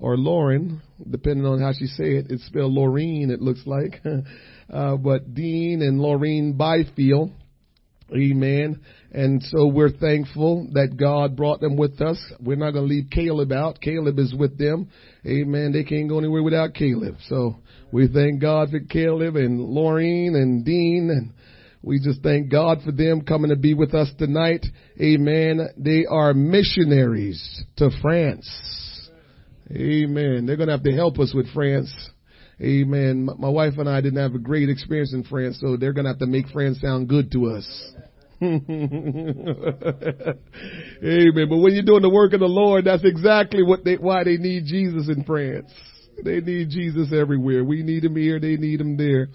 or Lauren, depending on how she say it. It's spelled Laureen, it looks like. uh, but Dean and Laureen Byfield. Amen. And so we're thankful that God brought them with us. We're not going to leave Caleb out. Caleb is with them. Amen. They can't go anywhere without Caleb. So we thank God for Caleb and Laureen and Dean and we just thank God for them coming to be with us tonight. Amen. They are missionaries to France. Amen. They're going to have to help us with France. Amen. My wife and I didn't have a great experience in France, so they're going to have to make France sound good to us. Amen. But when you're doing the work of the Lord, that's exactly what they, why they need Jesus in France. They need Jesus everywhere. We need him here. They need him there.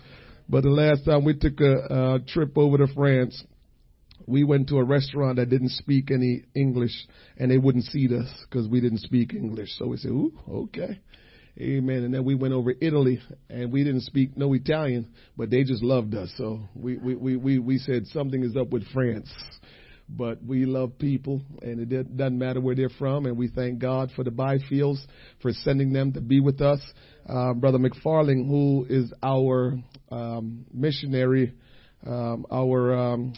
But the last time we took a, a trip over to France, we went to a restaurant that didn't speak any English and they wouldn't seat us because we didn't speak English. So we said, ooh, okay. Amen. And then we went over to Italy and we didn't speak no Italian, but they just loved us. So we, we, we, we, we said something is up with France. But we love people and it doesn't matter where they're from. And we thank God for the Byfields for sending them to be with us. Uh, Brother McFarling, who is our um, missionary, um, our um,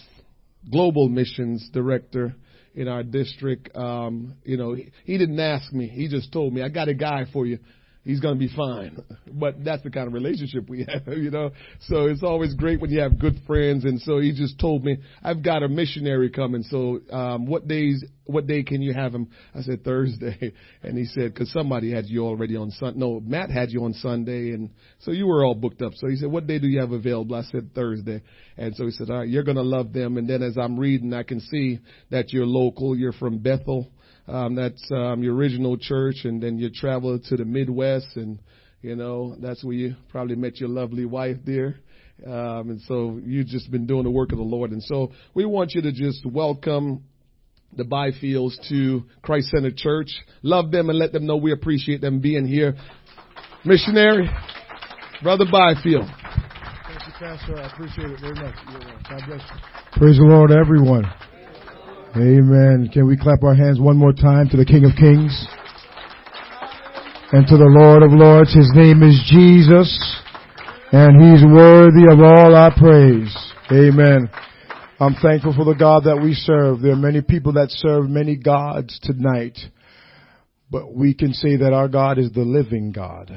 global missions director in our district. Um, you know, he, he didn't ask me. He just told me, I got a guy for you he's going to be fine. But that's the kind of relationship we have, you know. So it's always great when you have good friends. And so he just told me, I've got a missionary coming. So um, what days, what day can you have him? I said Thursday, and he said because somebody had you already on Sunday. No, Matt had you on Sunday, and so you were all booked up. So he said, what day do you have available? I said Thursday, and so he said, all right, you're going to love them. And then as I'm reading, I can see that you're local. You're from Bethel um, that's um, your original church, and then you travel to the Midwest, and you know that's where you probably met your lovely wife there. Um, and so you've just been doing the work of the Lord. And so we want you to just welcome the Byfields to Christ Center Church. Love them and let them know we appreciate them being here. Missionary, Brother Byfield. Thank you, Pastor. I appreciate it very much. God bless you. Praise the Lord, everyone. Amen. Can we clap our hands one more time to the King of Kings and to the Lord of Lords? His name is Jesus and He's worthy of all our praise. Amen. I'm thankful for the God that we serve. There are many people that serve many gods tonight, but we can say that our God is the living God.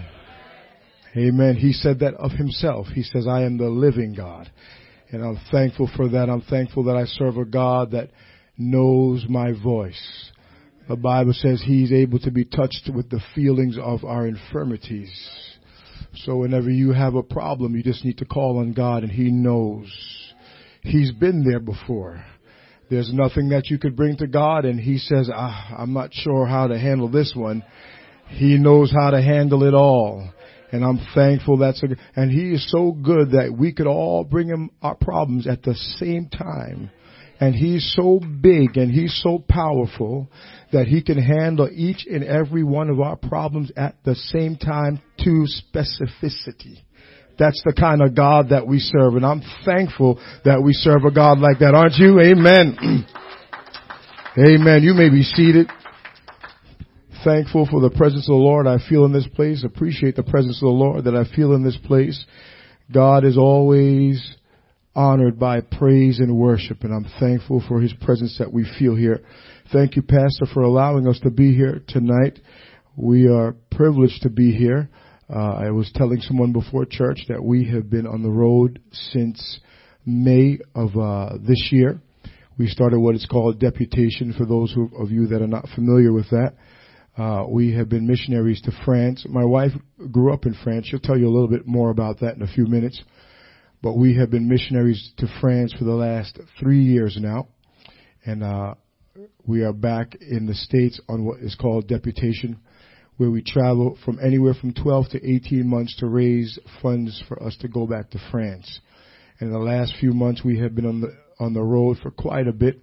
Amen. He said that of himself. He says, I am the living God. And I'm thankful for that. I'm thankful that I serve a God that knows my voice. The Bible says he's able to be touched with the feelings of our infirmities. So whenever you have a problem, you just need to call on God and he knows. He's been there before. There's nothing that you could bring to God and he says, ah, I'm not sure how to handle this one. He knows how to handle it all. And I'm thankful that's a, and he is so good that we could all bring him our problems at the same time and he's so big and he's so powerful that he can handle each and every one of our problems at the same time to specificity. That's the kind of God that we serve and I'm thankful that we serve a God like that, aren't you? Amen. Amen. You may be seated. Thankful for the presence of the Lord I feel in this place. Appreciate the presence of the Lord that I feel in this place. God is always honored by praise and worship, and I'm thankful for His presence that we feel here. Thank you, Pastor, for allowing us to be here tonight. We are privileged to be here. Uh, I was telling someone before church that we have been on the road since May of uh, this year. We started what is called deputation for those who, of you that are not familiar with that. Uh, we have been missionaries to France. My wife grew up in France. She'll tell you a little bit more about that in a few minutes but we have been missionaries to France for the last three years now, and uh, we are back in the states on what is called deputation, where we travel from anywhere from 12 to 18 months to raise funds for us to go back to France. And in the last few months, we have been on the on the road for quite a bit,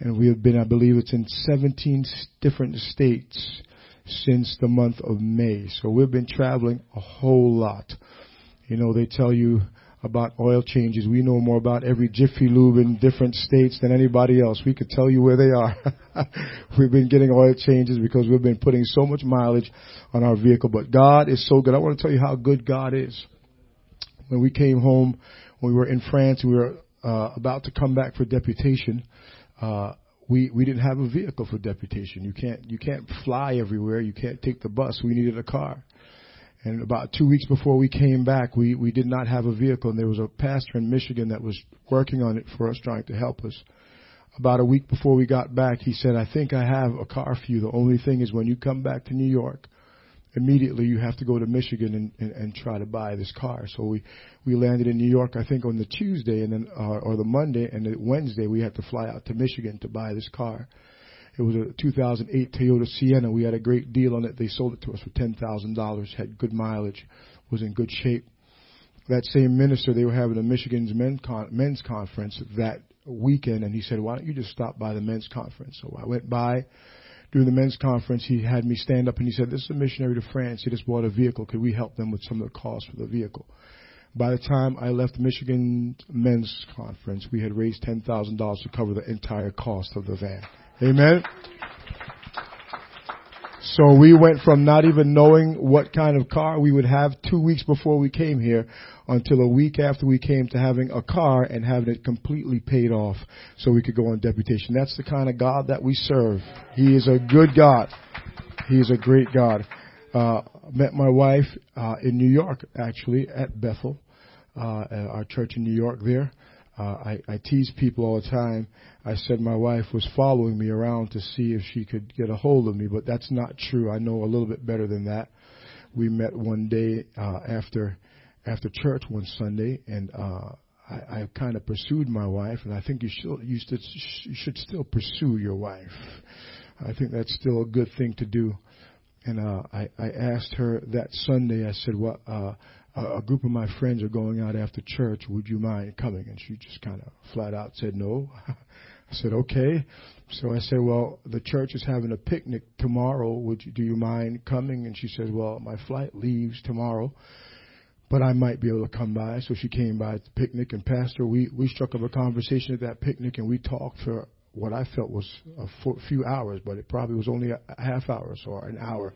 and we have been, I believe, it's in 17 different states since the month of May. So we've been traveling a whole lot. You know, they tell you about oil changes. We know more about every Jiffy Lube in different states than anybody else. We could tell you where they are. we've been getting oil changes because we've been putting so much mileage on our vehicle. But God is so good. I want to tell you how good God is. When we came home, when we were in France, we were uh, about to come back for deputation. Uh, we we didn't have a vehicle for deputation. You can't you can't fly everywhere. You can't take the bus. We needed a car. And about two weeks before we came back, we, we did not have a vehicle, and there was a pastor in Michigan that was working on it for us, trying to help us. About a week before we got back, he said, I think I have a car for you. The only thing is when you come back to New York, immediately you have to go to Michigan and, and, and try to buy this car. So we, we landed in New York, I think on the Tuesday and then, uh, or the Monday, and the Wednesday we had to fly out to Michigan to buy this car. It was a 2008 Toyota Sienna. We had a great deal on it. They sold it to us for $10,000. Had good mileage. Was in good shape. That same minister, they were having a Michigan's men con- men's conference that weekend, and he said, "Why don't you just stop by the men's conference?" So I went by. During the men's conference, he had me stand up and he said, "This is a missionary to France. He just bought a vehicle. Could we help them with some of the costs for the vehicle?" By the time I left Michigan men's conference, we had raised $10,000 to cover the entire cost of the van. Amen. So we went from not even knowing what kind of car we would have two weeks before we came here until a week after we came to having a car and having it completely paid off so we could go on deputation. That's the kind of God that we serve. He is a good God. He is a great God. Uh, met my wife, uh, in New York actually at Bethel, uh, our church in New York there. Uh, I, I tease people all the time. I said my wife was following me around to see if she could get a hold of me, but that's not true. I know a little bit better than that. We met one day uh, after after church one Sunday, and uh, I, I kind of pursued my wife, and I think you should you, should you should still pursue your wife. I think that's still a good thing to do. And uh, I, I asked her that Sunday. I said, "What? Well, uh, a group of my friends are going out after church. Would you mind coming? And she just kind of flat out said no. I said, okay. So I said, well, the church is having a picnic tomorrow. Would you, do you mind coming? And she said, well, my flight leaves tomorrow, but I might be able to come by. So she came by at the picnic and pastor, we, we struck up a conversation at that picnic and we talked for what I felt was a few hours, but it probably was only a half hour or an hour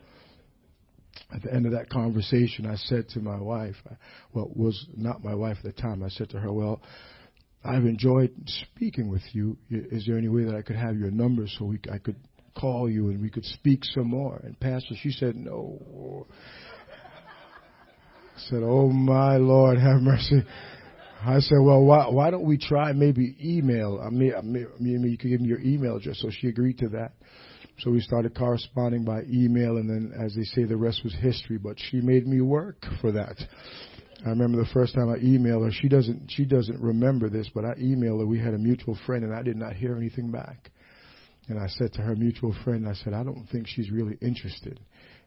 at the end of that conversation, I said to my wife, well, was not my wife at the time. I said to her, well, I've enjoyed speaking with you. Is there any way that I could have your number so we, I could call you and we could speak some more? And Pastor, she said, no. I said, oh my Lord, have mercy. I said, well, why, why don't we try maybe email? I mean, I mean, you could give me your email address. So she agreed to that. So we started corresponding by email, and then, as they say, the rest was history. But she made me work for that. I remember the first time I emailed her. She doesn't. She doesn't remember this, but I emailed her. We had a mutual friend, and I did not hear anything back. And I said to her mutual friend, I said, I don't think she's really interested.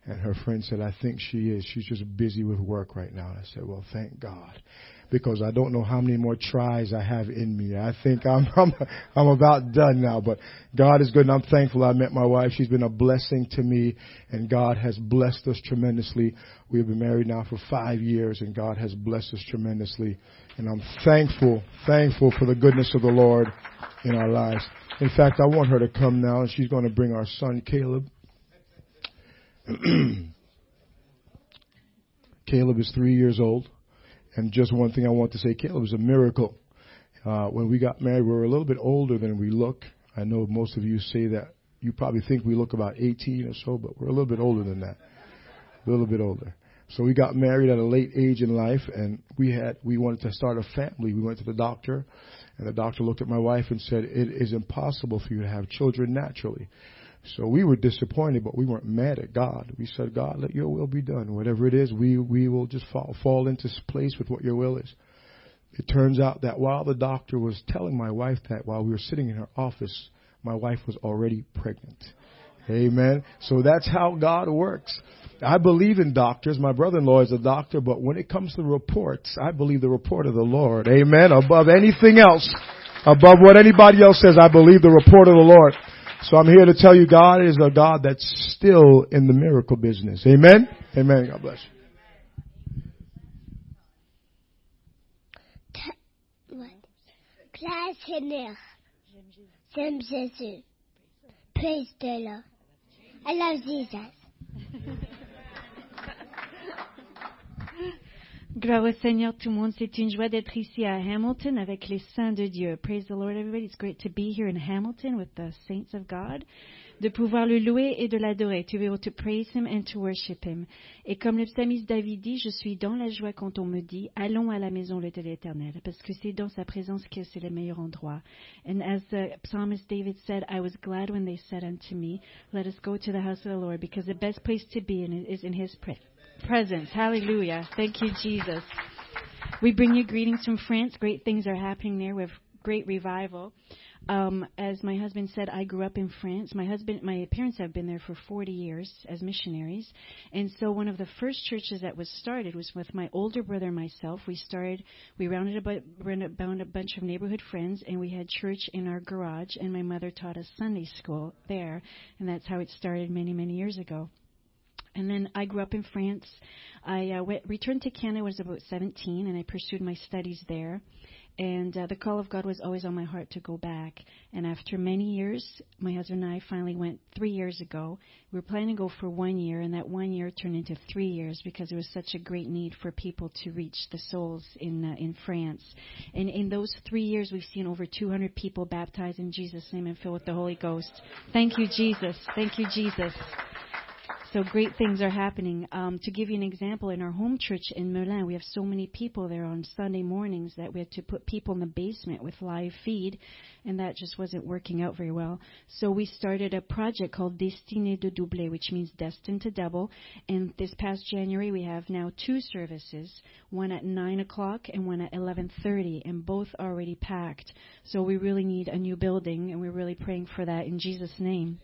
And her friend said, I think she is. She's just busy with work right now. And I said, Well, thank God because I don't know how many more tries I have in me. I think I'm, I'm, I'm about done now, but God is good and I'm thankful I met my wife. She's been a blessing to me and God has blessed us tremendously. We've been married now for five years and God has blessed us tremendously. And I'm thankful, thankful for the goodness of the Lord in our lives. In fact, I want her to come now and she's going to bring our son Caleb. Caleb is three years old. And just one thing I want to say, Caleb was a miracle. Uh, when we got married, we were a little bit older than we look. I know most of you say that. You probably think we look about 18 or so, but we're a little bit older than that. A little bit older. So we got married at a late age in life, and we had we wanted to start a family. We went to the doctor, and the doctor looked at my wife and said, "It is impossible for you to have children naturally." So we were disappointed, but we weren't mad at God. We said, God, let your will be done. Whatever it is, we, we will just fall, fall into place with what your will is. It turns out that while the doctor was telling my wife that while we were sitting in her office, my wife was already pregnant. Amen. So that's how God works. I believe in doctors. My brother-in-law is a doctor, but when it comes to reports, I believe the report of the Lord. Amen. Above anything else, above what anybody else says, I believe the report of the Lord. So I'm here to tell you God is a God that's still in the miracle business. Amen? Amen. God bless you. Classe Seigneur. J'aime Jésus. Praise the Lord. I love Jesus. Gloire au Seigneur tout le monde. C'est une joie d'être ici à Hamilton avec les saints de Dieu. Praise the Lord everybody. It's great to be here in Hamilton with the saints of God. De pouvoir le louer et de l'adorer. To be able to praise him and to worship him. Et comme le psalmiste David dit, je suis dans la joie quand on me dit, allons à la maison de l'Éternel. Parce que c'est dans sa présence que c'est le meilleur endroit. And as the psalmist David said, I was glad when they said unto me, let us go to the house of the Lord because the best place to be in is in his presence presence. Hallelujah. Thank you, Jesus. We bring you greetings from France. Great things are happening there with great revival. Um, as my husband said, I grew up in France. My husband, my parents have been there for 40 years as missionaries, and so one of the first churches that was started was with my older brother and myself. We started, we rounded about, rounded a bunch of neighborhood friends, and we had church in our garage. And my mother taught us Sunday school there, and that's how it started many, many years ago. And then I grew up in France. I uh, went, returned to Canada when I was about 17, and I pursued my studies there. And uh, the call of God was always on my heart to go back. And after many years, my husband and I finally went three years ago. We were planning to go for one year, and that one year turned into three years because there was such a great need for people to reach the souls in uh, in France. And in those three years, we've seen over 200 people baptized in Jesus' name and filled with the Holy Ghost. Thank you, Jesus. Thank you, Jesus. So great things are happening. Um, to give you an example, in our home church in Melun, we have so many people there on Sunday mornings that we had to put people in the basement with live feed, and that just wasn't working out very well. So we started a project called Destiné de Doubler, which means destined to double. And this past January, we have now two services, one at 9 o'clock and one at 11.30, and both already packed. So we really need a new building, and we're really praying for that in Jesus' name.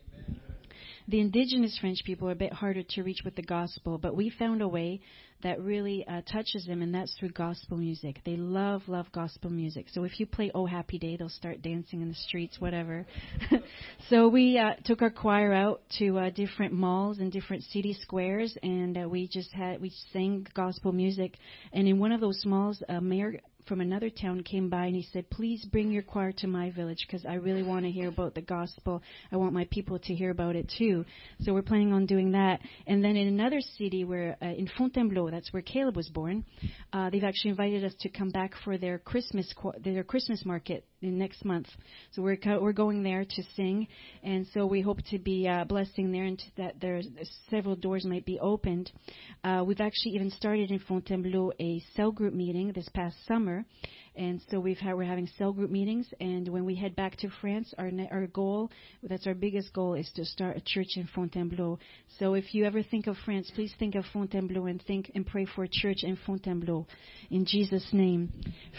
The indigenous French people are a bit harder to reach with the gospel, but we found a way that really uh, touches them, and that's through gospel music. They love, love gospel music. So if you play Oh Happy Day, they'll start dancing in the streets, whatever. so we uh, took our choir out to uh, different malls and different city squares, and uh, we just had we sang gospel music. And in one of those malls, a mayor from another town came by and he said, Please bring your choir to my village because I really want to hear about the gospel. I want my people to hear about it too. So we're planning on doing that. And then in another city where, uh, in Fontainebleau, that's where Caleb was born, uh, they've actually invited us to come back for their Christmas, their Christmas market next month. So we're, we're going there to sing. And so we hope to be uh, blessing there and that there several doors might be opened. Uh, we've actually even started in Fontainebleau a cell group meeting this past summer. And so we've had, we're having cell group meetings. And when we head back to France, our, our goal, that's our biggest goal, is to start a church in Fontainebleau. So if you ever think of France, please think of Fontainebleau and think and pray for a church in Fontainebleau. In Jesus' name.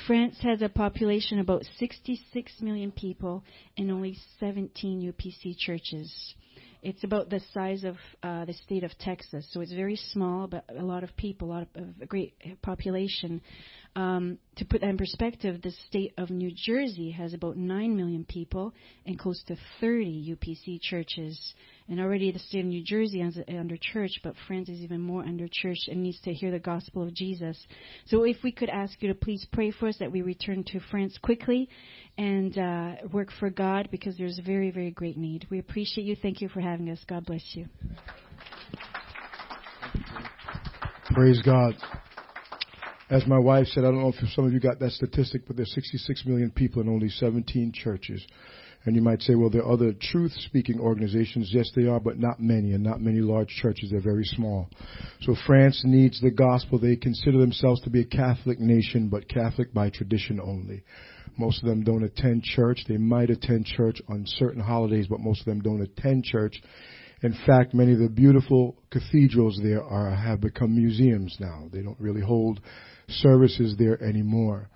France has a population of about 66 million people and only 17 UPC churches. It's about the size of uh, the state of Texas, so it's very small, but a lot of people, a lot of, of a great population. Um, to put that in perspective, the state of New Jersey has about 9 million people and close to 30 UPC churches. And already the state of New Jersey is under church, but France is even more under church and needs to hear the gospel of Jesus. So if we could ask you to please pray for us that we return to France quickly and uh, work for God because there's very, very great need. We appreciate you. Thank you for having us. God bless you. Praise God. As my wife said, I don't know if some of you got that statistic, but there's 66 million people in only 17 churches. And you might say, well, there are other truth speaking organizations. Yes, they are, but not many, and not many large churches. They're very small. So France needs the gospel. They consider themselves to be a Catholic nation, but Catholic by tradition only. Most of them don't attend church. They might attend church on certain holidays, but most of them don't attend church. In fact, many of the beautiful cathedrals there are, have become museums now. They don't really hold services there anymore.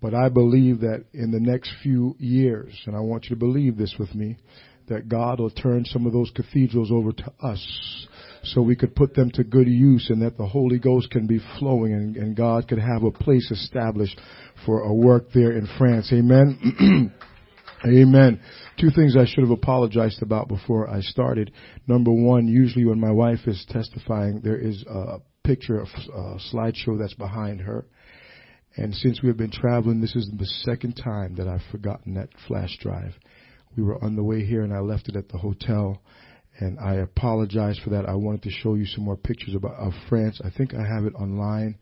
But I believe that in the next few years, and I want you to believe this with me, that God will turn some of those cathedrals over to us so we could put them to good use and that the Holy Ghost can be flowing and, and God could have a place established for a work there in France. Amen. Amen. Two things I should have apologized about before I started. Number one, usually when my wife is testifying, there is a picture of a slideshow that's behind her. And since we have been traveling, this is the second time that I've forgotten that flash drive. We were on the way here and I left it at the hotel and I apologize for that. I wanted to show you some more pictures about, of France. I think I have it online.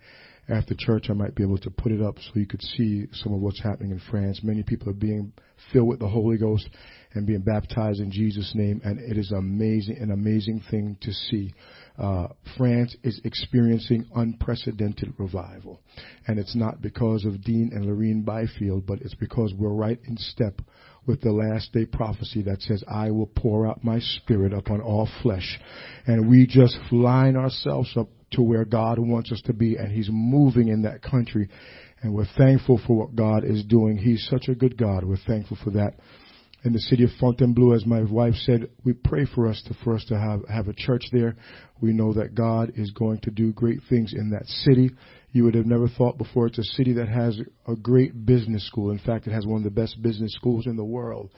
After church, I might be able to put it up so you could see some of what's happening in France. Many people are being filled with the Holy Ghost and being baptized in Jesus' name, and it is amazing, an amazing thing to see. Uh, France is experiencing unprecedented revival, and it's not because of Dean and Lorene Byfield, but it's because we're right in step with the last day prophecy that says, I will pour out my spirit upon all flesh. And we just line ourselves up to where God wants us to be and He's moving in that country. And we're thankful for what God is doing. He's such a good God. We're thankful for that. In the city of Fontainebleau, as my wife said, we pray for us to, for us to have, have a church there. We know that God is going to do great things in that city. You would have never thought before it's a city that has a great business school. In fact, it has one of the best business schools in the world.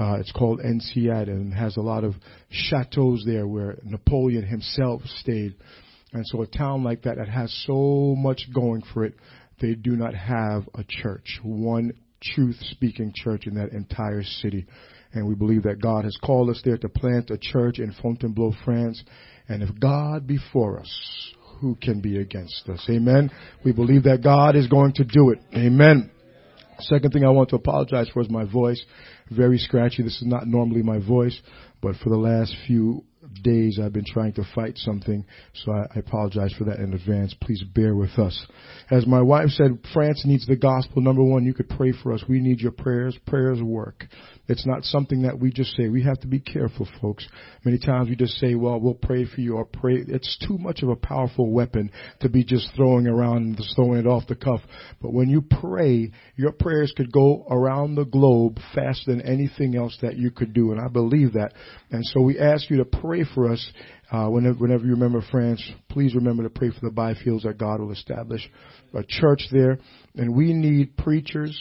Uh, it's called INSEAD and has a lot of chateaus there where Napoleon himself stayed. And so a town like that that has so much going for it, they do not have a church, one truth speaking church in that entire city. And we believe that God has called us there to plant a church in Fontainebleau, France. And if God be for us, who can be against us? Amen. We believe that God is going to do it. Amen. Second thing I want to apologize for is my voice. Very scratchy. This is not normally my voice, but for the last few days I've been trying to fight something, so I, I, apologize for that in advance. Please bear with us. As my wife said, France needs the gospel. Number one, you could pray for us. We need your prayers. Prayers work. It's not something that we just say. We have to be careful, folks. Many times we just say, well, we'll pray for you or pray. It's too much of a powerful weapon to be just throwing around and just throwing it off the cuff. But when you pray, your prayers could go around the globe faster than anything else that you could do. And I believe that. And so we ask you to pray for us uh, whenever, whenever you remember France, please remember to pray for the Byfields that God will establish a church there. And we need preachers.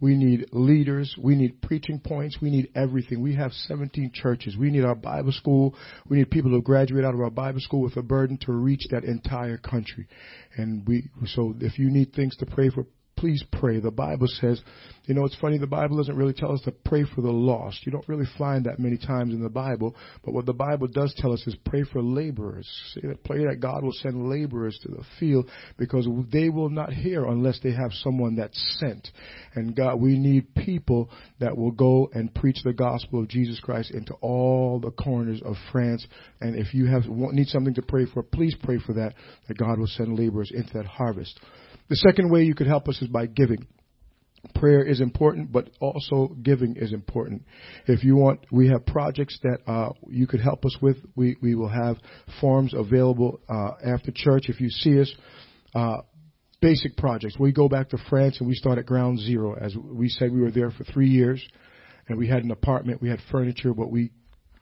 We need leaders. We need preaching points. We need everything. We have 17 churches. We need our Bible school. We need people to graduate out of our Bible school with a burden to reach that entire country. And we, so if you need things to pray for, please pray. The Bible says, you know, it's funny, the Bible doesn't really tell us to pray for the lost. You don't really find that many times in the Bible. But what the Bible does tell us is pray for laborers. Say that, pray that God will send laborers to the field because they will not hear unless they have someone that's sent. And God, we need people that will go and preach the gospel of Jesus Christ into all the corners of France. And if you have need something to pray for, please pray for that, that God will send laborers into that harvest. The second way you could help us is by giving. Prayer is important, but also giving is important. If you want, we have projects that uh, you could help us with. We we will have forms available uh, after church. If you see us, uh, basic projects. We go back to France and we start at ground zero. As we said, we were there for three years, and we had an apartment. We had furniture, but we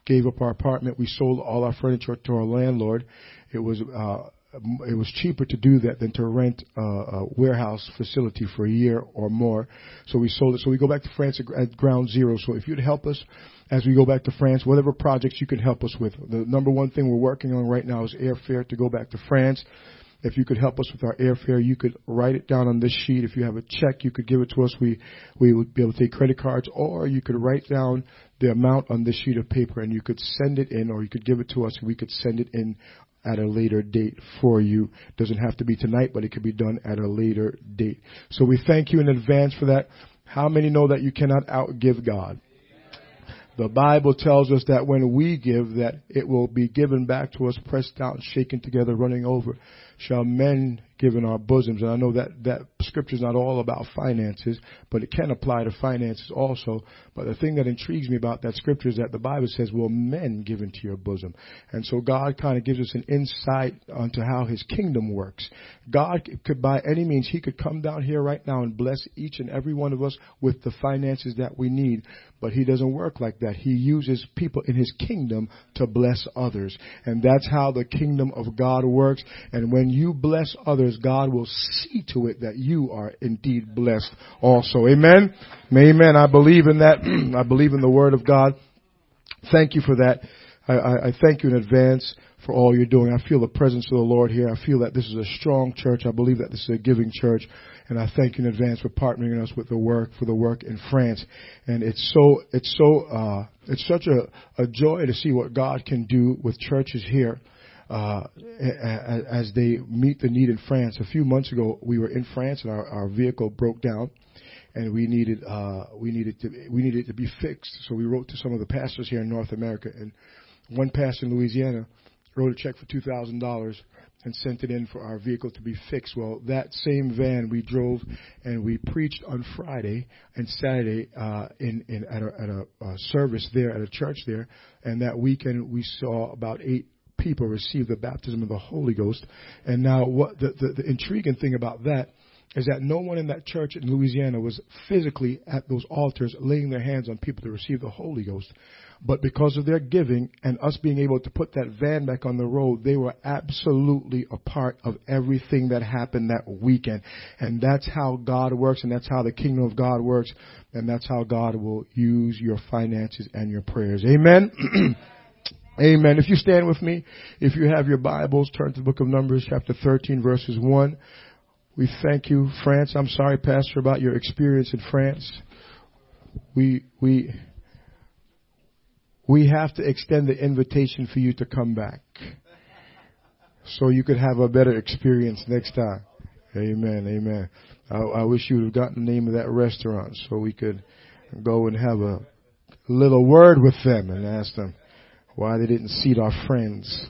gave up our apartment. We sold all our furniture to our landlord. It was uh, it was cheaper to do that than to rent a, a warehouse facility for a year or more. So we sold it. So we go back to France at, at ground zero. So if you'd help us as we go back to France, whatever projects you can help us with. The number one thing we're working on right now is airfare to go back to France. If you could help us with our airfare, you could write it down on this sheet. If you have a check, you could give it to us. We we would be able to take credit cards, or you could write down the amount on this sheet of paper and you could send it in, or you could give it to us we could send it in at a later date for you. Doesn't have to be tonight, but it could be done at a later date. So we thank you in advance for that. How many know that you cannot outgive God? The Bible tells us that when we give, that it will be given back to us, pressed down, shaken together, running over shall men give in our bosoms. And I know that that scripture is not all about finances, but it can apply to finances also. But the thing that intrigues me about that scripture is that the Bible says, "Will men give into your bosom?" And so God kind of gives us an insight onto how His kingdom works. God could, by any means, He could come down here right now and bless each and every one of us with the finances that we need. But He doesn't work like that. He uses people in His kingdom to bless others, and that's how the kingdom of God works. And when you bless others, God will see to it that you are indeed blessed also. Amen. Amen. I believe in that. I believe in the word of God. Thank you for that. I, I, I thank you in advance for all you're doing. I feel the presence of the Lord here. I feel that this is a strong church. I believe that this is a giving church. And I thank you in advance for partnering us with the work, for the work in France. And it's so, it's so, uh, it's such a, a joy to see what God can do with churches here. Uh, as they meet the need in France. A few months ago, we were in France and our, our vehicle broke down and we needed uh, we needed to we needed to be fixed. So we wrote to some of the pastors here in North America, and one pastor in Louisiana wrote a check for two thousand dollars and sent it in for our vehicle to be fixed. Well, that same van we drove and we preached on Friday and Saturday uh, in, in at, a, at a, a service there at a church there, and that weekend we saw about eight people receive the baptism of the Holy Ghost. And now, what the, the, the intriguing thing about that is that no one in that church in Louisiana was physically at those altars laying their hands on people to receive the Holy Ghost. But because of their giving and us being able to put that van back on the road, they were absolutely a part of everything that happened that weekend. And that's how God works and that's how the kingdom of God works. And that's how God will use your finances and your prayers. Amen. Amen. If you stand with me, if you have your Bibles, turn to the book of Numbers chapter 13 verses 1. We thank you, France. I'm sorry, Pastor, about your experience in France. We, we, we have to extend the invitation for you to come back. So you could have a better experience next time. Amen, amen. I, I wish you would have gotten the name of that restaurant so we could go and have a little word with them and ask them why they didn't seat our friends.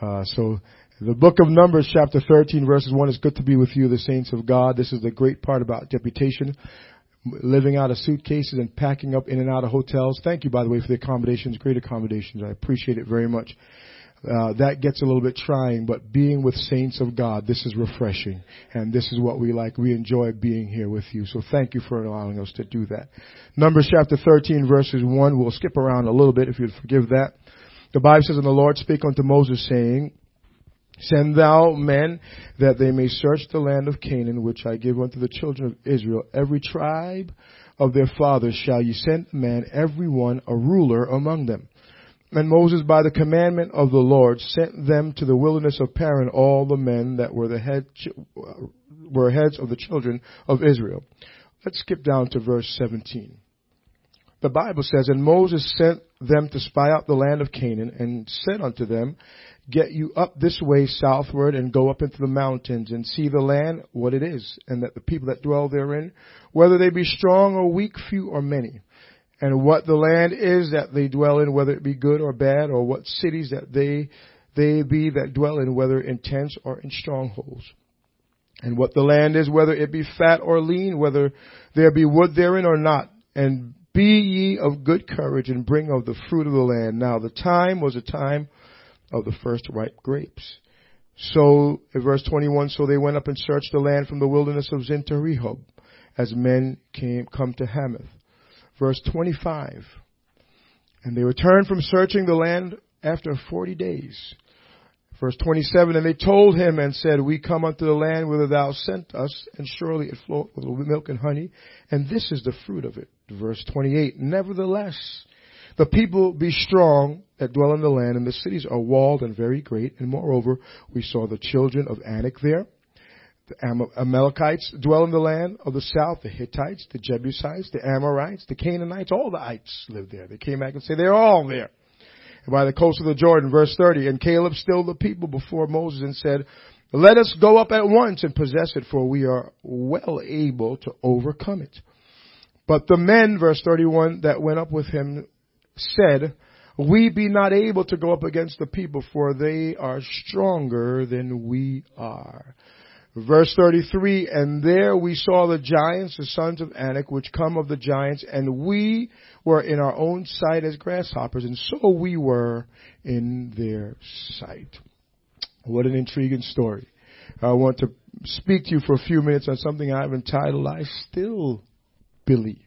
Uh, so the book of Numbers, chapter 13, verses 1 is good to be with you, the saints of God. This is the great part about deputation. Living out of suitcases and packing up in and out of hotels. Thank you, by the way, for the accommodations, great accommodations. I appreciate it very much. Uh, that gets a little bit trying, but being with saints of God, this is refreshing. And this is what we like. We enjoy being here with you. So thank you for allowing us to do that. Numbers chapter 13 verses 1. We'll skip around a little bit if you'd forgive that. The Bible says, And the Lord spake unto Moses saying, Send thou men that they may search the land of Canaan, which I give unto the children of Israel. Every tribe of their fathers shall ye send a man, every one a ruler among them. And Moses, by the commandment of the Lord, sent them to the wilderness of Paran, all the men that were the head, uh, were heads of the children of Israel. Let's skip down to verse 17. The Bible says, And Moses sent them to spy out the land of Canaan, and said unto them, Get you up this way southward and go up into the mountains and see the land, what it is, and that the people that dwell therein, whether they be strong or weak, few or many, and what the land is that they dwell in, whether it be good or bad, or what cities that they, they be that dwell in, whether in tents or in strongholds. And what the land is, whether it be fat or lean, whether there be wood therein or not, and be ye of good courage and bring of the fruit of the land. Now the time was a time of the first ripe grapes. So, in verse 21, so they went up and searched the land from the wilderness of Zin to Rehob, as men came, come to Hamath. Verse 25, and they returned from searching the land after 40 days. Verse 27, and they told him and said, We come unto the land whither thou sent us, and surely it floweth with milk and honey, and this is the fruit of it. Verse 28, Nevertheless, the people be strong that dwell in the land, and the cities are walled and very great. And moreover, we saw the children of Anak there. The Amalekites dwell in the land of the south, the Hittites, the Jebusites, the Amorites, the Canaanites, all the ites live there. They came back and say they're all there. And by the coast of the Jordan, verse 30, and Caleb stilled the people before Moses and said, let us go up at once and possess it, for we are well able to overcome it. But the men, verse 31, that went up with him said, we be not able to go up against the people, for they are stronger than we are. Verse 33, and there we saw the giants, the sons of Anak, which come of the giants, and we were in our own sight as grasshoppers, and so we were in their sight. What an intriguing story. I want to speak to you for a few minutes on something I've entitled, I Still Believe.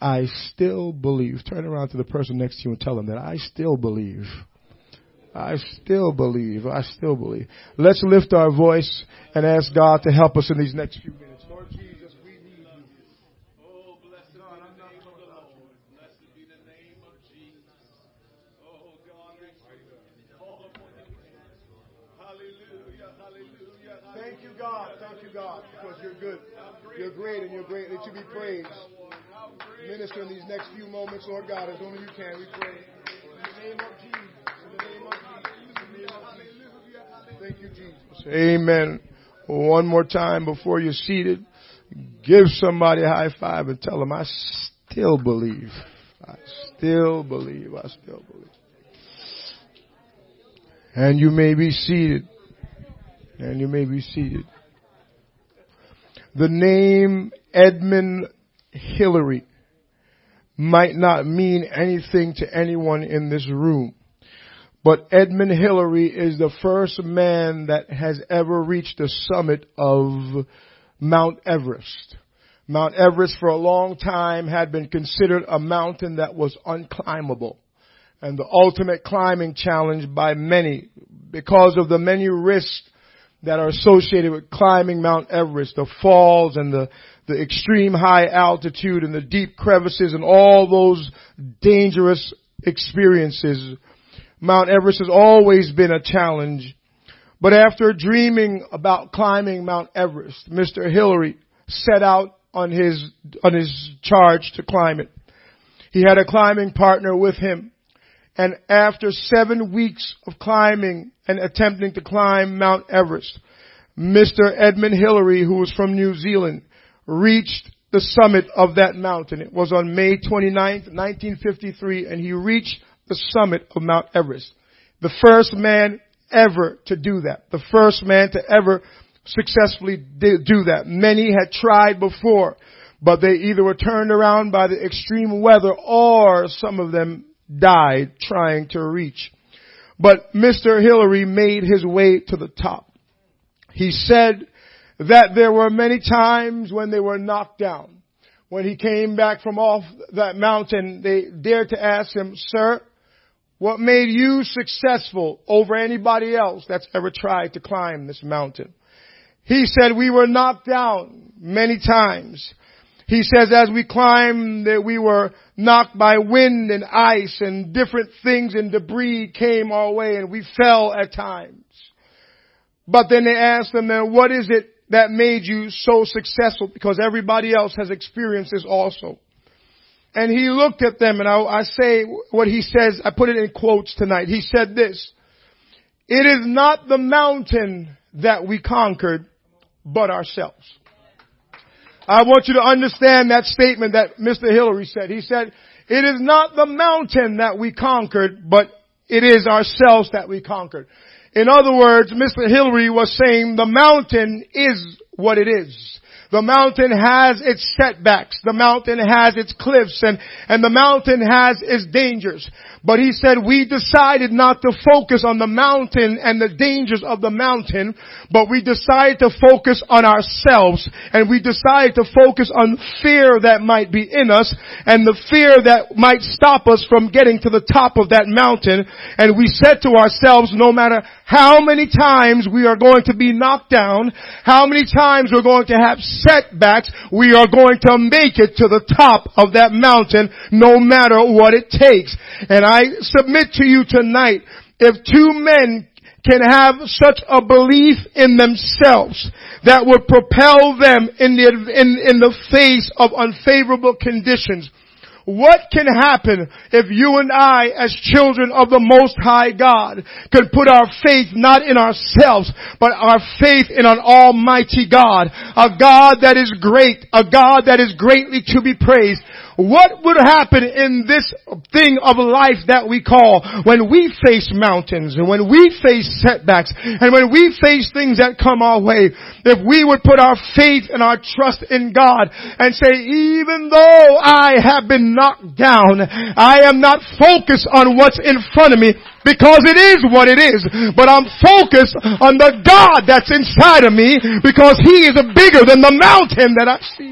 I still believe. Turn around to the person next to you and tell them that I still believe. I still believe. I still believe. Let's lift our voice and ask God to help us in these next few minutes. Lord Jesus, we need you. Oh, blessed be the name of the Lord. Blessed be the name of Jesus. Oh, God, Hallelujah, hallelujah, Thank you, God. Thank you, God, because you're good. You're great and you're great. greatly to be praised. Minister in these next few moments, Lord God, as only you can, we pray. In the name of Jesus. In the name of Jesus. In the name of Jesus. Amen. One more time before you're seated, give somebody a high five and tell them, I still believe. I still believe. I still believe. And you may be seated. And you may be seated. The name Edmund Hillary might not mean anything to anyone in this room. But Edmund Hillary is the first man that has ever reached the summit of Mount Everest. Mount Everest for a long time had been considered a mountain that was unclimbable and the ultimate climbing challenge by many because of the many risks that are associated with climbing Mount Everest, the falls and the, the extreme high altitude and the deep crevices and all those dangerous experiences. Mount Everest has always been a challenge. But after dreaming about climbing Mount Everest, Mr. Hillary set out on his, on his charge to climb it. He had a climbing partner with him. And after seven weeks of climbing and attempting to climb Mount Everest, Mr. Edmund Hillary, who was from New Zealand, reached the summit of that mountain. It was on May 29th, 1953, and he reached the summit of Mount Everest. The first man ever to do that. The first man to ever successfully do that. Many had tried before, but they either were turned around by the extreme weather or some of them died trying to reach. But Mr. Hillary made his way to the top. He said that there were many times when they were knocked down. When he came back from off that mountain, they dared to ask him, sir, what made you successful over anybody else that's ever tried to climb this mountain? He said we were knocked down many times. He says as we climbed that we were knocked by wind and ice and different things and debris came our way and we fell at times. But then they asked him then what is it that made you so successful? Because everybody else has experienced this also. And he looked at them and I, I say what he says, I put it in quotes tonight. He said this, it is not the mountain that we conquered, but ourselves. I want you to understand that statement that Mr. Hillary said. He said, it is not the mountain that we conquered, but it is ourselves that we conquered. In other words, Mr. Hillary was saying the mountain is what it is. The mountain has its setbacks. The mountain has its cliffs and, and the mountain has its dangers. But he said we decided not to focus on the mountain and the dangers of the mountain, but we decided to focus on ourselves and we decided to focus on fear that might be in us and the fear that might stop us from getting to the top of that mountain. And we said to ourselves, no matter how many times we are going to be knocked down, how many times we're going to have setbacks, we are going to make it to the top of that mountain no matter what it takes. And I submit to you tonight, if two men can have such a belief in themselves that would propel them in the, in, in the face of unfavorable conditions, what can happen if you and I as children of the Most High God can put our faith not in ourselves, but our faith in an Almighty God, a God that is great, a God that is greatly to be praised, what would happen in this thing of life that we call when we face mountains and when we face setbacks and when we face things that come our way? If we would put our faith and our trust in God and say, even though I have been knocked down, I am not focused on what's in front of me because it is what it is. But I'm focused on the God that's inside of me because He is bigger than the mountain that I see.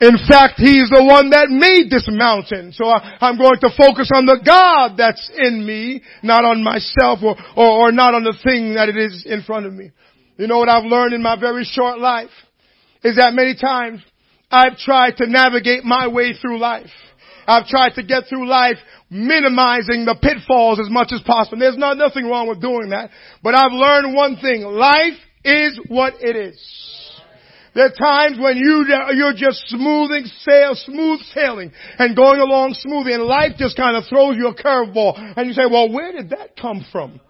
In fact, He's the one that made this mountain. So I, am going to focus on the God that's in me, not on myself or, or, or not on the thing that it is in front of me. You know what I've learned in my very short life? Is that many times I've tried to navigate my way through life. I've tried to get through life minimizing the pitfalls as much as possible. There's not nothing wrong with doing that. But I've learned one thing. Life is what it is. There are times when you, you're just smoothing sail, smooth sailing and going along smoothly and life just kind of throws you a curveball and you say, well, where did that come from?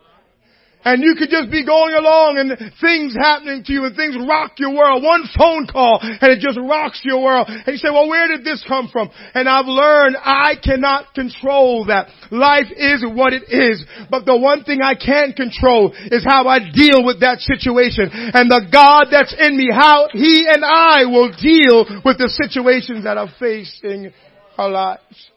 And you could just be going along and things happening to you and things rock your world. One phone call and it just rocks your world. And you say, well, where did this come from? And I've learned I cannot control that. Life is what it is. But the one thing I can control is how I deal with that situation. And the God that's in me, how He and I will deal with the situations that are facing our lives.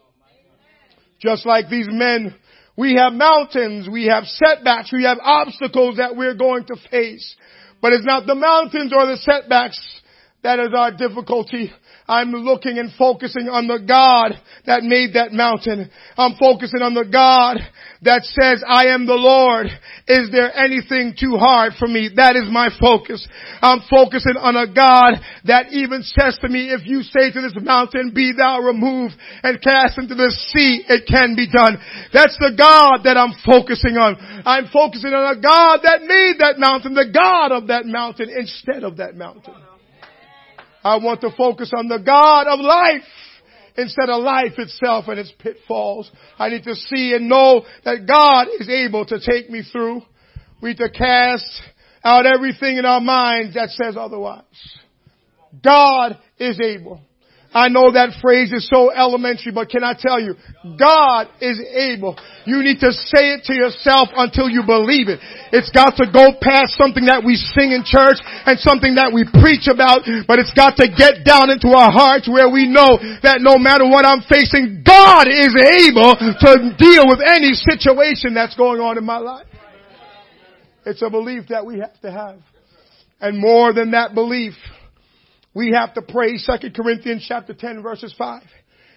Just like these men we have mountains, we have setbacks, we have obstacles that we're going to face. But it's not the mountains or the setbacks that is our difficulty. I'm looking and focusing on the God that made that mountain. I'm focusing on the God that says, I am the Lord. Is there anything too hard for me? That is my focus. I'm focusing on a God that even says to me, if you say to this mountain, be thou removed and cast into the sea, it can be done. That's the God that I'm focusing on. I'm focusing on a God that made that mountain, the God of that mountain instead of that mountain. I want to focus on the God of life instead of life itself and its pitfalls. I need to see and know that God is able to take me through. We need to cast out everything in our minds that says otherwise. God is able. I know that phrase is so elementary, but can I tell you, God is able. You need to say it to yourself until you believe it. It's got to go past something that we sing in church and something that we preach about, but it's got to get down into our hearts where we know that no matter what I'm facing, God is able to deal with any situation that's going on in my life. It's a belief that we have to have. And more than that belief, we have to pray 2 Corinthians chapter 10 verses 5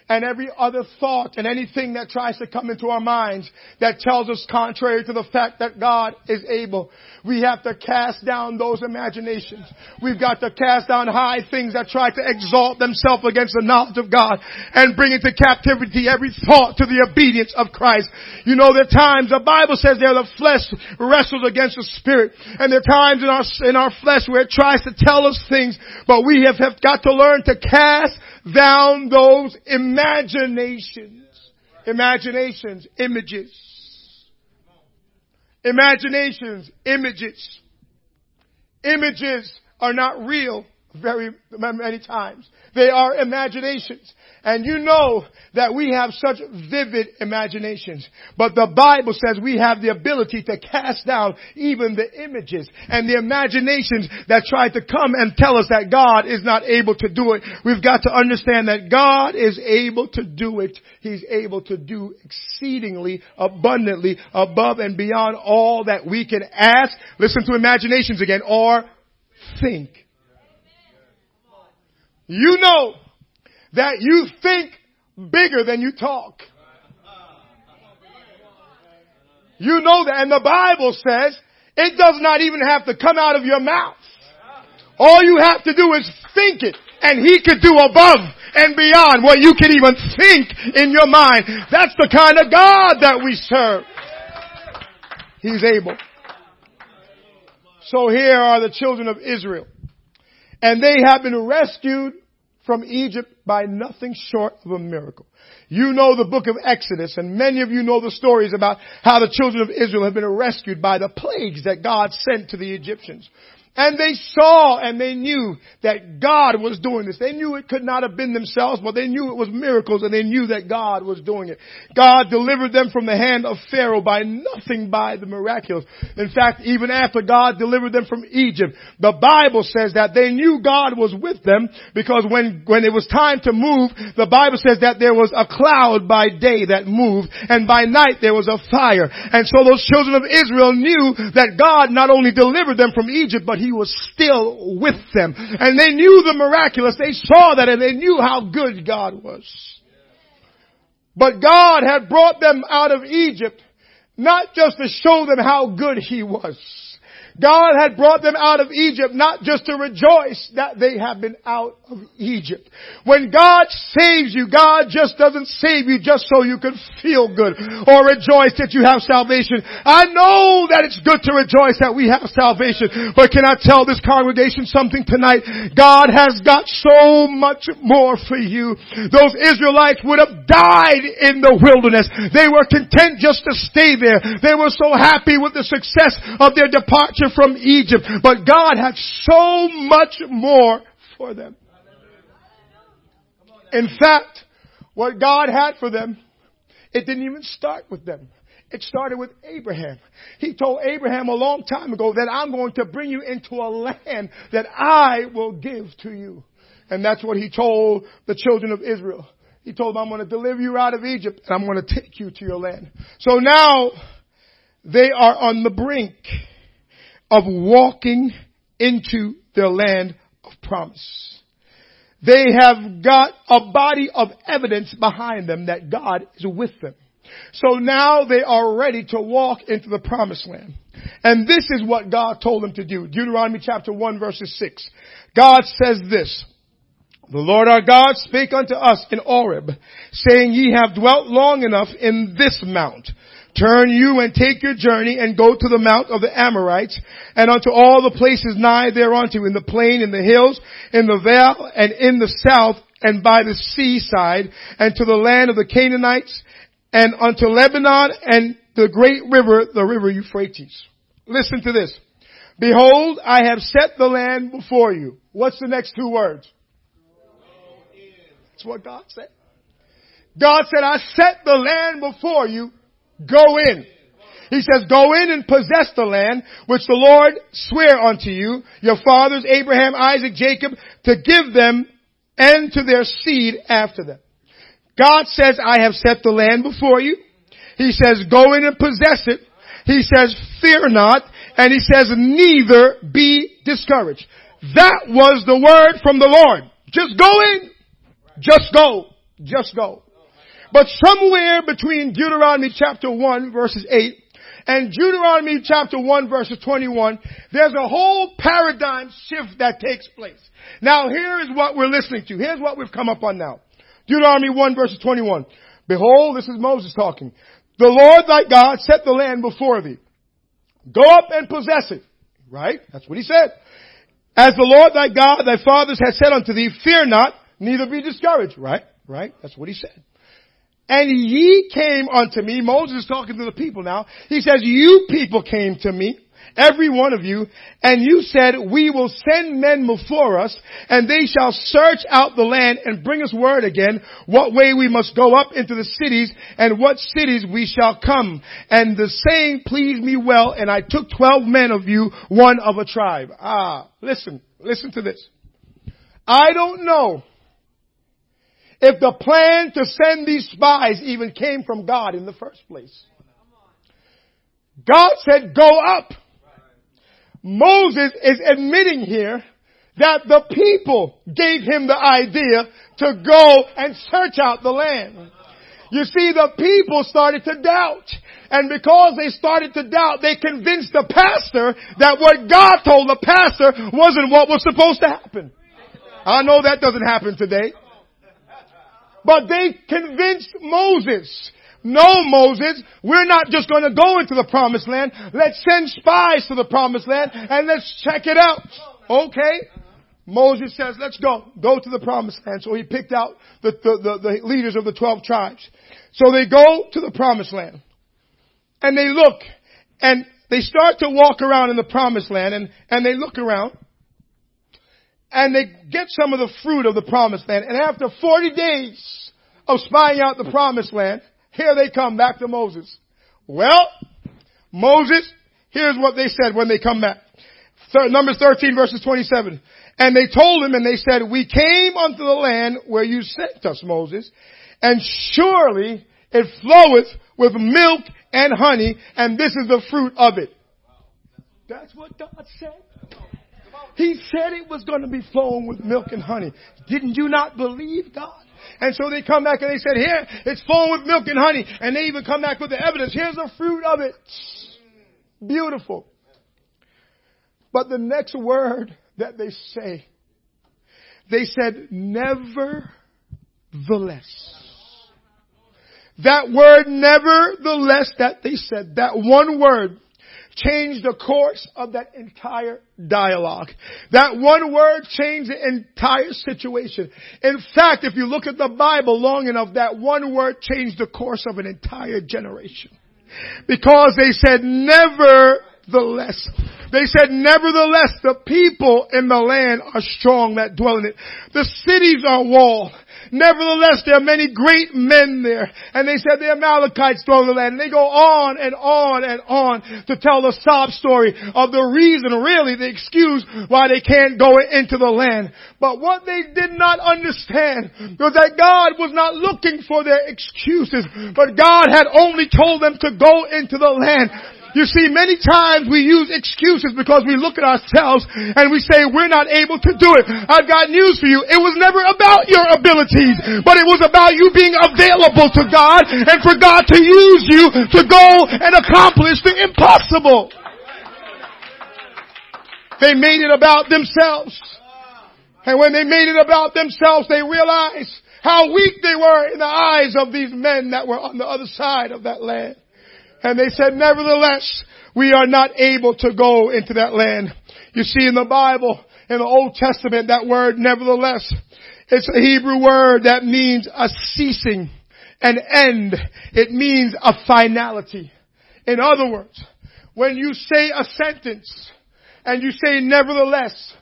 and every other thought and anything that tries to come into our minds that tells us contrary to the fact that God is able. We have to cast down those imaginations. We've got to cast down high things that try to exalt themselves against the knowledge of God and bring into captivity every thought to the obedience of Christ. You know, there are times the Bible says there the flesh wrestles against the spirit and there are times in our, in our flesh where it tries to tell us things, but we have, have got to learn to cast down those imaginations. Imaginations, images. Imaginations, images. Images are not real very many times. They are imaginations. And you know that we have such vivid imaginations. But the Bible says we have the ability to cast down even the images and the imaginations that try to come and tell us that God is not able to do it. We've got to understand that God is able to do it. He's able to do exceedingly abundantly above and beyond all that we can ask. Listen to imaginations again or think. You know that you think bigger than you talk. You know that. And the Bible says it does not even have to come out of your mouth. All you have to do is think it and he could do above and beyond what you can even think in your mind. That's the kind of God that we serve. He's able. So here are the children of Israel. And they have been rescued from Egypt by nothing short of a miracle. You know the book of Exodus and many of you know the stories about how the children of Israel have been rescued by the plagues that God sent to the Egyptians. And they saw and they knew that God was doing this. They knew it could not have been themselves, but they knew it was miracles and they knew that God was doing it. God delivered them from the hand of Pharaoh by nothing by the miraculous. In fact, even after God delivered them from Egypt, the Bible says that they knew God was with them because when, when it was time to move, the Bible says that there was a cloud by day that moved and by night there was a fire. And so those children of Israel knew that God not only delivered them from Egypt, but he was still with them. And they knew the miraculous. They saw that and they knew how good God was. But God had brought them out of Egypt not just to show them how good He was. God had brought them out of Egypt not just to rejoice that they have been out of Egypt. When God saves you, God just doesn't save you just so you can feel good or rejoice that you have salvation. I know that it's good to rejoice that we have salvation, but can I tell this congregation something tonight? God has got so much more for you. Those Israelites would have died in the wilderness. They were content just to stay there. They were so happy with the success of their departure from Egypt. But God had so much more for them. In fact, what God had for them, it didn't even start with them. It started with Abraham. He told Abraham a long time ago that I'm going to bring you into a land that I will give to you. And that's what he told the children of Israel. He told them, I'm going to deliver you out of Egypt and I'm going to take you to your land. So now they are on the brink of walking into their land of promise. They have got a body of evidence behind them that God is with them. So now they are ready to walk into the promised land. And this is what God told them to do. Deuteronomy chapter 1 verses 6. God says this. The Lord our God spake unto us in Horeb, saying, Ye have dwelt long enough in this mount. Turn you and take your journey and go to the mount of the Amorites and unto all the places nigh thereunto in the plain, in the hills, in the vale, and in the south, and by the seaside, and to the land of the Canaanites, and unto Lebanon, and the great river, the river Euphrates. Listen to this. Behold, I have set the land before you. What's the next two words? That's what God said. God said, I set the land before you. Go in. He says, go in and possess the land which the Lord swear unto you, your fathers, Abraham, Isaac, Jacob, to give them and to their seed after them. God says, I have set the land before you. He says, go in and possess it. He says, fear not. And he says, neither be discouraged. That was the word from the Lord. Just go in. Just go. Just go. But somewhere between Deuteronomy chapter 1 verses 8 and Deuteronomy chapter 1 verses 21, there's a whole paradigm shift that takes place. Now here is what we're listening to. Here's what we've come up on now. Deuteronomy 1 verses 21. Behold, this is Moses talking. The Lord thy God set the land before thee. Go up and possess it. Right? That's what he said. As the Lord thy God, thy fathers has said unto thee, fear not, neither be discouraged. Right? Right? That's what he said. And ye came unto me. Moses is talking to the people now. He says, you people came to me, every one of you, and you said, we will send men before us, and they shall search out the land and bring us word again, what way we must go up into the cities, and what cities we shall come. And the saying pleased me well, and I took twelve men of you, one of a tribe. Ah, listen, listen to this. I don't know if the plan to send these spies even came from God in the first place. God said, go up. Moses is admitting here that the people gave him the idea to go and search out the land. You see, the people started to doubt. And because they started to doubt, they convinced the pastor that what God told the pastor wasn't what was supposed to happen. I know that doesn't happen today. But they convinced Moses. No, Moses, we're not just going to go into the promised land. Let's send spies to the promised land and let's check it out. Okay? Moses says, let's go. Go to the promised land. So he picked out the, the, the, the leaders of the 12 tribes. So they go to the promised land. And they look and they start to walk around in the promised land and, and they look around and they get some of the fruit of the promised land. And after 40 days of spying out the promised land, here they come back to Moses. Well, Moses, here's what they said when they come back. Numbers 13 verses 27. And they told him and they said, we came unto the land where you sent us, Moses, and surely it floweth with milk and honey, and this is the fruit of it. That's what God said. He said it was going to be flowing with milk and honey. Didn't you not believe God? And so they come back and they said, here, it's flowing with milk and honey. And they even come back with the evidence. Here's the fruit of it. Beautiful. But the next word that they say, they said, nevertheless. That word nevertheless that they said, that one word changed the course of that entire dialogue. That one word changed the entire situation. In fact, if you look at the Bible long enough, that one word changed the course of an entire generation. Because they said nevertheless. They said, nevertheless, the people in the land are strong that dwell in it. The cities are walled. Nevertheless, there are many great men there. And they said the Amalekites stole the land. And they go on and on and on to tell the sob story of the reason, really, the excuse why they can't go into the land. But what they did not understand was that God was not looking for their excuses, but God had only told them to go into the land. You see, many times we use excuses because we look at ourselves and we say we're not able to do it. I've got news for you. It was never about your abilities, but it was about you being available to God and for God to use you to go and accomplish the impossible. They made it about themselves. And when they made it about themselves, they realized how weak they were in the eyes of these men that were on the other side of that land. And they said, nevertheless, we are not able to go into that land. You see in the Bible, in the Old Testament, that word nevertheless, it's a Hebrew word that means a ceasing, an end. It means a finality. In other words, when you say a sentence and you say nevertheless,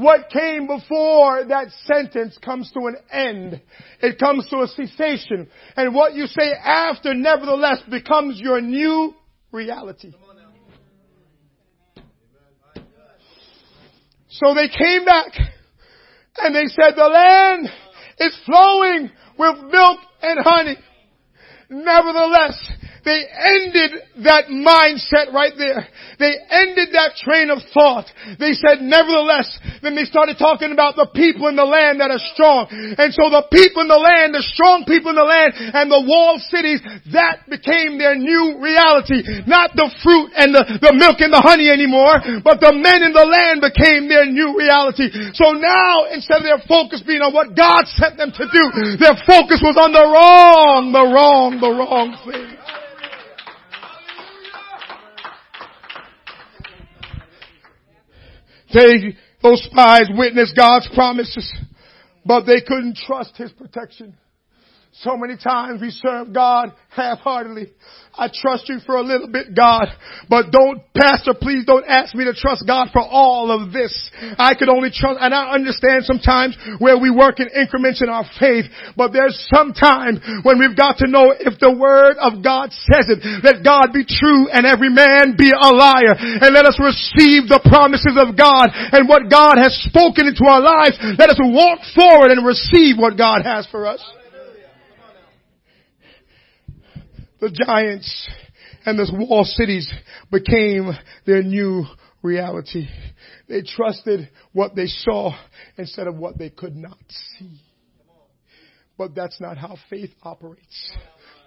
what came before that sentence comes to an end. It comes to a cessation. And what you say after nevertheless becomes your new reality. So they came back and they said the land is flowing with milk and honey. Nevertheless, they ended that mindset right there. They ended that train of thought. They said, nevertheless, then they started talking about the people in the land that are strong. And so the people in the land, the strong people in the land and the walled cities, that became their new reality. Not the fruit and the, the milk and the honey anymore, but the men in the land became their new reality. So now, instead of their focus being on what God sent them to do, their focus was on the wrong, the wrong, the wrong thing. They, those spies witnessed God's promises, but they couldn't trust His protection. So many times we serve God half-heartedly. I trust you for a little bit, God, but don't, Pastor, please don't ask me to trust God for all of this. I could only trust, and I understand sometimes where we work in increments in our faith, but there's some time when we've got to know if the word of God says it, let God be true and every man be a liar, and let us receive the promises of God and what God has spoken into our lives. Let us walk forward and receive what God has for us. The giants and the wall cities became their new reality. They trusted what they saw instead of what they could not see. But that's not how faith operates.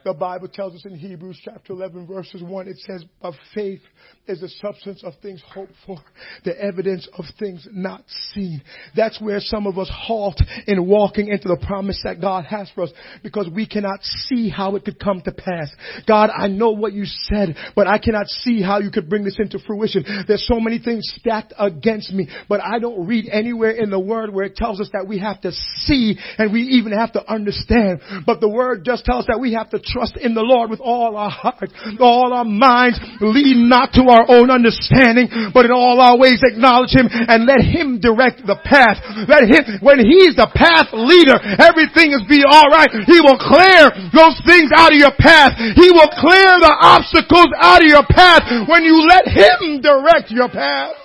The Bible tells us in Hebrews chapter 11 verses 1, it says, but faith is the substance of things hoped for, the evidence of things not seen. That's where some of us halt in walking into the promise that God has for us because we cannot see how it could come to pass. God, I know what you said, but I cannot see how you could bring this into fruition. There's so many things stacked against me, but I don't read anywhere in the word where it tells us that we have to see and we even have to understand. But the word just tells us that we have to trust in the Lord with all our heart, all our minds, lean not to our own understanding, but in all our ways acknowledge Him and let Him direct the path. Let Him, when He's the path leader, everything is be alright. He will clear those things out of your path. He will clear the obstacles out of your path when you let Him direct your path.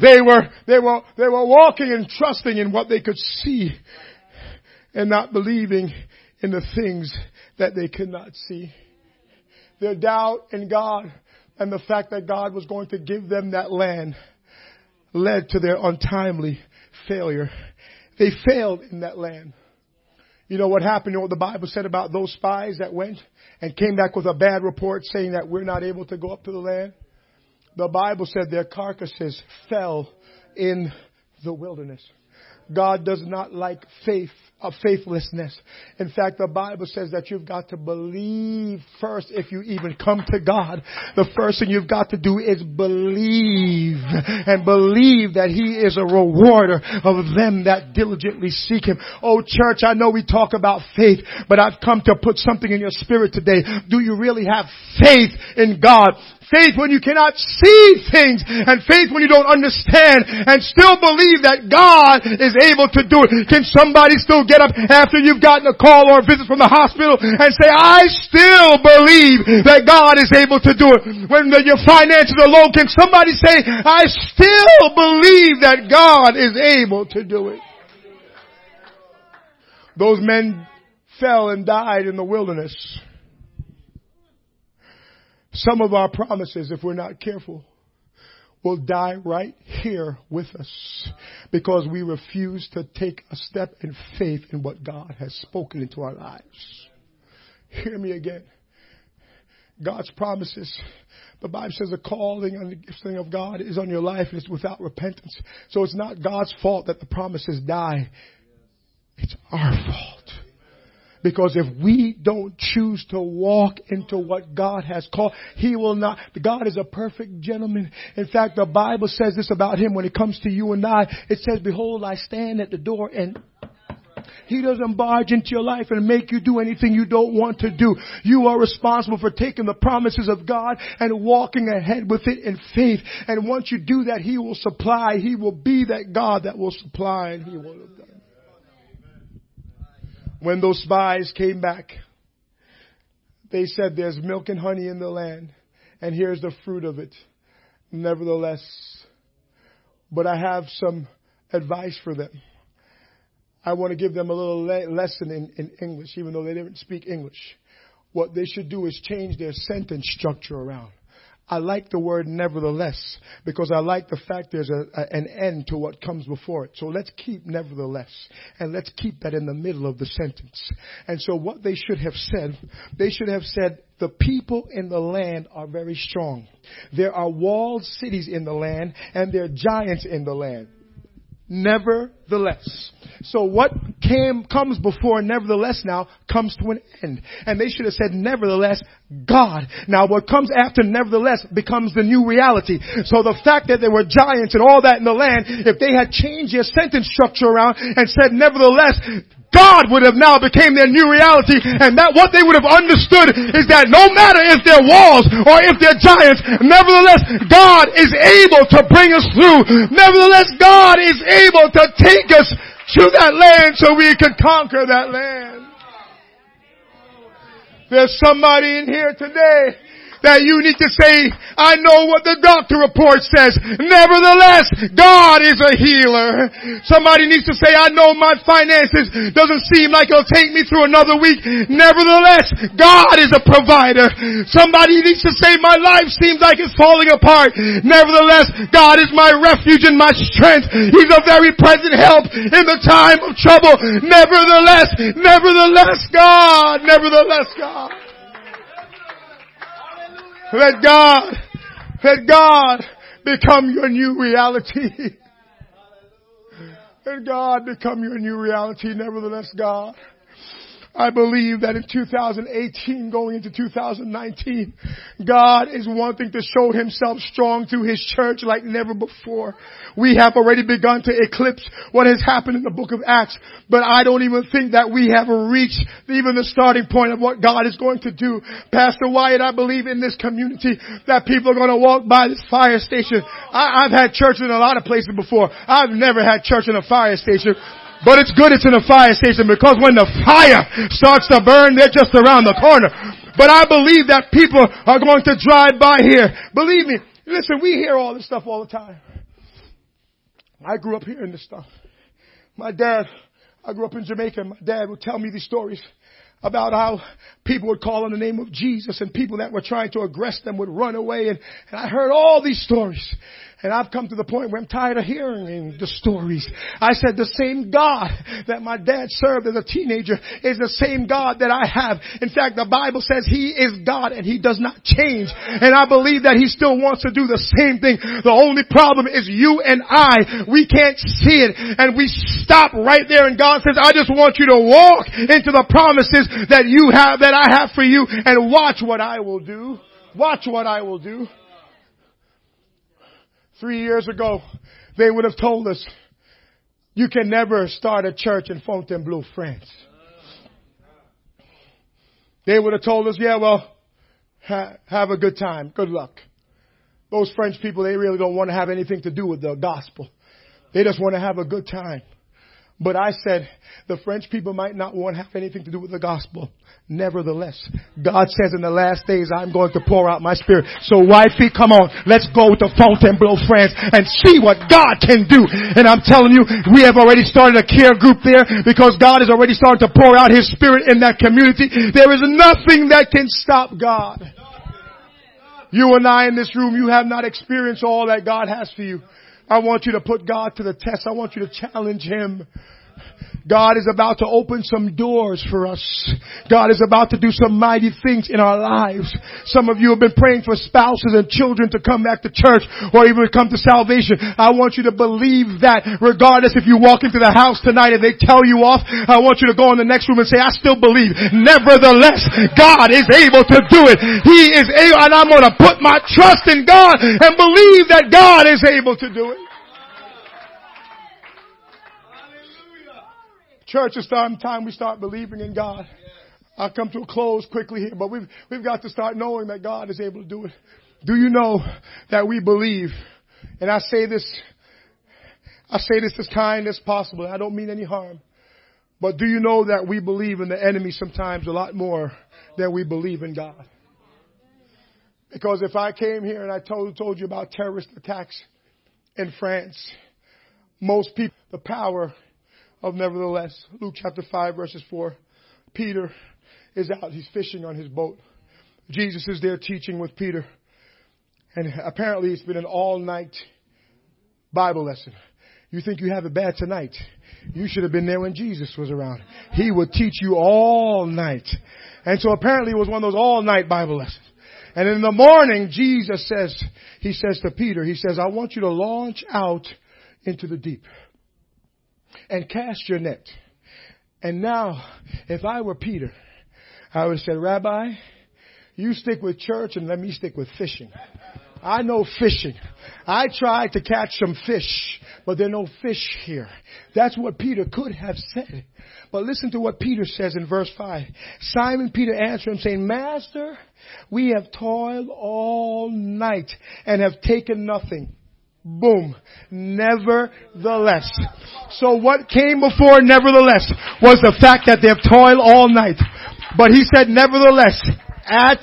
They were, they were, they were walking and trusting in what they could see and not believing in the things that they could not see. Their doubt in God and the fact that God was going to give them that land led to their untimely failure. They failed in that land. You know what happened? You know what the Bible said about those spies that went and came back with a bad report saying that we're not able to go up to the land? The Bible said their carcasses fell in the wilderness. God does not like faith of faithlessness. In fact, the Bible says that you've got to believe first if you even come to God. The first thing you've got to do is believe and believe that He is a rewarder of them that diligently seek Him. Oh church, I know we talk about faith, but I've come to put something in your spirit today. Do you really have faith in God? Faith when you cannot see things and faith when you don't understand and still believe that God is able to do it. Can somebody still get up after you've gotten a call or a visit from the hospital and say, I still believe that God is able to do it. When the, your finances are low, can somebody say, I still believe that God is able to do it? Those men fell and died in the wilderness. Some of our promises, if we're not careful, will die right here with us because we refuse to take a step in faith in what God has spoken into our lives. Hear me again. God's promises. The Bible says the calling and the gifting of God is on your life and it's without repentance. So it's not God's fault that the promises die. It's our fault. Because if we don't choose to walk into what God has called, He will not. God is a perfect gentleman. In fact, the Bible says this about Him when it comes to you and I. It says, behold, I stand at the door and he doesn't barge into your life and make you do anything you don't want to do. You are responsible for taking the promises of God and walking ahead with it in faith. And once you do that, He will supply. He will be that God that will supply and He will when those spies came back, they said there's milk and honey in the land, and here's the fruit of it. Nevertheless, but I have some advice for them. I want to give them a little le- lesson in, in English, even though they didn't speak English. What they should do is change their sentence structure around. I like the word nevertheless because I like the fact there's a, a, an end to what comes before it. So let's keep nevertheless and let's keep that in the middle of the sentence. And so what they should have said, they should have said, the people in the land are very strong. There are walled cities in the land and there are giants in the land. Nevertheless. So what came, comes before nevertheless now comes to an end. And they should have said nevertheless God. Now what comes after nevertheless becomes the new reality. So the fact that there were giants and all that in the land, if they had changed their sentence structure around and said nevertheless, God would have now became their new reality and that what they would have understood is that no matter if they're walls or if they're giants, nevertheless God is able to bring us through. Nevertheless God is able to take us to that land so we can conquer that land. There's somebody in here today that you need to say, I know what the doctor report says. Nevertheless, God is a healer. Somebody needs to say, I know my finances doesn't seem like it'll take me through another week. Nevertheless, God is a provider. Somebody needs to say, my life seems like it's falling apart. Nevertheless, God is my refuge and my strength. He's a very present help in the time of trouble. Nevertheless, nevertheless, God, nevertheless, God. Let God, let God become your new reality. Let God become your new reality. Nevertheless, God. I believe that in 2018 going into 2019, God is wanting to show himself strong through his church like never before. We have already begun to eclipse what has happened in the book of Acts, but I don't even think that we have reached even the starting point of what God is going to do. Pastor Wyatt, I believe in this community that people are going to walk by this fire station. I, I've had church in a lot of places before. I've never had church in a fire station. But it's good it's in a fire station because when the fire starts to burn, they're just around the corner. But I believe that people are going to drive by here. Believe me. Listen, we hear all this stuff all the time. I grew up hearing this stuff. My dad, I grew up in Jamaica. My dad would tell me these stories about how people would call on the name of Jesus and people that were trying to aggress them would run away. And, and I heard all these stories. And I've come to the point where I'm tired of hearing the stories. I said the same God that my dad served as a teenager is the same God that I have. In fact, the Bible says He is God and He does not change. And I believe that He still wants to do the same thing. The only problem is you and I, we can't see it and we stop right there and God says, I just want you to walk into the promises that you have, that I have for you and watch what I will do. Watch what I will do. Three years ago, they would have told us, you can never start a church in Fontainebleau, France. They would have told us, yeah, well, ha- have a good time. Good luck. Those French people, they really don't want to have anything to do with the gospel. They just want to have a good time. But I said, the French people might not want to have anything to do with the gospel. Nevertheless, God says in the last days, I'm going to pour out my spirit. So wifey, come on, let's go to Fontainebleau, France and see what God can do. And I'm telling you, we have already started a care group there because God is already starting to pour out His spirit in that community. There is nothing that can stop God. You and I in this room, you have not experienced all that God has for you. I want you to put God to the test. I want you to challenge Him. God is about to open some doors for us. God is about to do some mighty things in our lives. Some of you have been praying for spouses and children to come back to church or even to come to salvation. I want you to believe that regardless if you walk into the house tonight and they tell you off, I want you to go in the next room and say, I still believe. Nevertheless, God is able to do it. He is able, and I'm going to put my trust in God and believe that God is able to do it. Church, it's time we start believing in God. I'll come to a close quickly here, but we've, we've got to start knowing that God is able to do it. Do you know that we believe? And I say this, I say this as kind as possible. I don't mean any harm. But do you know that we believe in the enemy sometimes a lot more than we believe in God? Because if I came here and I told, told you about terrorist attacks in France, most people, the power of nevertheless. Luke chapter 5 verses 4. Peter is out. He's fishing on his boat. Jesus is there teaching with Peter. And apparently it's been an all night Bible lesson. You think you have it bad tonight. You should have been there when Jesus was around. He would teach you all night. And so apparently it was one of those all night Bible lessons. And in the morning, Jesus says, he says to Peter, he says, I want you to launch out into the deep and cast your net. And now, if I were Peter, I would said, Rabbi, you stick with church and let me stick with fishing. I know fishing. I tried to catch some fish, but there are no fish here. That's what Peter could have said. But listen to what Peter says in verse 5. Simon Peter answered him saying, Master, we have toiled all night and have taken nothing. Boom. Nevertheless. So what came before nevertheless was the fact that they've toiled all night. But he said nevertheless, at